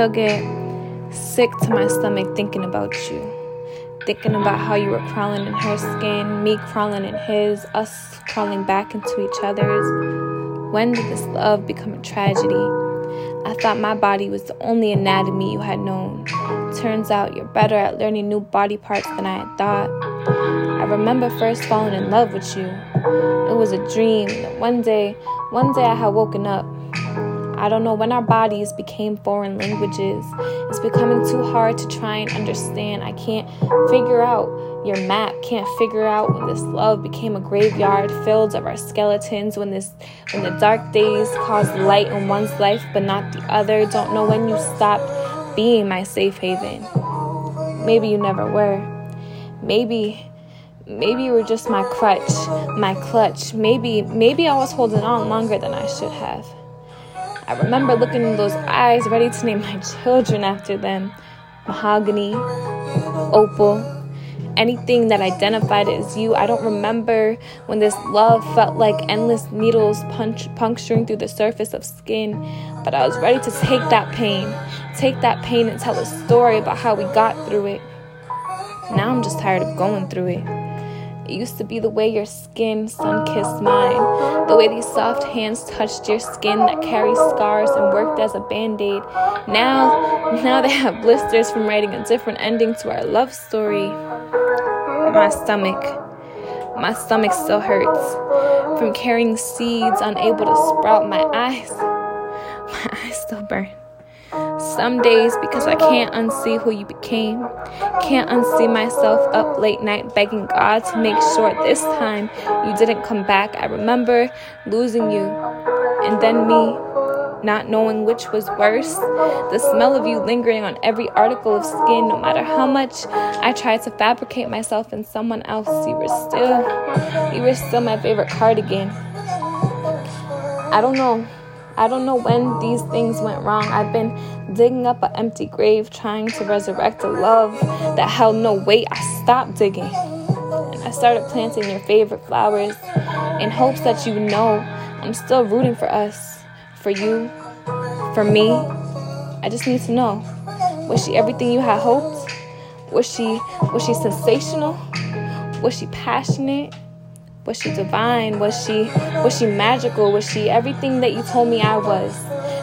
still get sick to my stomach thinking about you. Thinking about how you were crawling in her skin, me crawling in his, us crawling back into each other's. When did this love become a tragedy? I thought my body was the only anatomy you had known. Turns out you're better at learning new body parts than I had thought. I remember first falling in love with you. It was a dream that one day, one day I had woken up. I don't know when our bodies became foreign languages. It's becoming too hard to try and understand. I can't figure out your map, can't figure out when this love became a graveyard filled of our skeletons, when this when the dark days caused light in one's life but not the other. Don't know when you stopped being my safe haven. Maybe you never were. Maybe maybe you were just my crutch, my clutch. Maybe maybe I was holding on longer than I should have. I remember looking in those eyes, ready to name my children after them mahogany, opal, anything that identified as you. I don't remember when this love felt like endless needles punch, puncturing through the surface of skin, but I was ready to take that pain, take that pain and tell a story about how we got through it. Now I'm just tired of going through it. It used to be the way your skin sun kissed mine, the way these soft hands touched your skin that carries scars and worked as a band aid. Now, now they have blisters from writing a different ending to our love story. My stomach, my stomach still hurts from carrying seeds unable to sprout. My eyes, my eyes still burn. Some days, because I can't unsee who you became, can't unsee myself up late night begging God to make sure this time you didn't come back. I remember losing you, and then me, not knowing which was worse. The smell of you lingering on every article of skin, no matter how much I tried to fabricate myself in someone else, you were still, you were still my favorite cardigan. I don't know. I don't know when these things went wrong. I've been digging up an empty grave, trying to resurrect a love that held no weight. I stopped digging. And I started planting your favorite flowers in hopes that you know I'm still rooting for us, for you, for me. I just need to know. Was she everything you had hoped? Was she was she sensational? Was she passionate? Was she divine? Was she was she magical? Was she everything that you told me I was?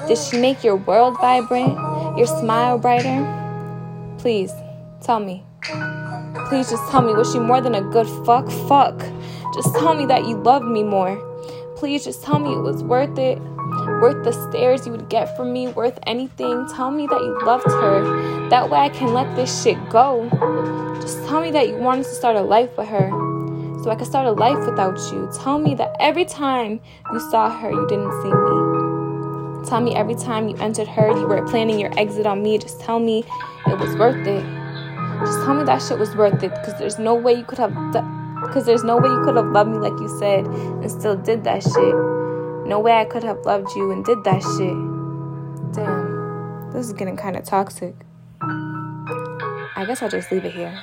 Did she make your world vibrant? Your smile brighter? Please, tell me. Please just tell me, was she more than a good fuck? Fuck. Just tell me that you loved me more. Please just tell me it was worth it. Worth the stares you would get from me, worth anything. Tell me that you loved her. That way I can let this shit go. Just tell me that you wanted to start a life with her so I could start a life without you. Tell me that every time you saw her, you didn't see me. Tell me every time you entered her, you were planning your exit on me. Just tell me it was worth it. Just tell me that shit was worth it because there's no way you could have because there's no way you could have loved me like you said and still did that shit. No way I could have loved you and did that shit. Damn. This is getting kind of toxic. I guess I'll just leave it here.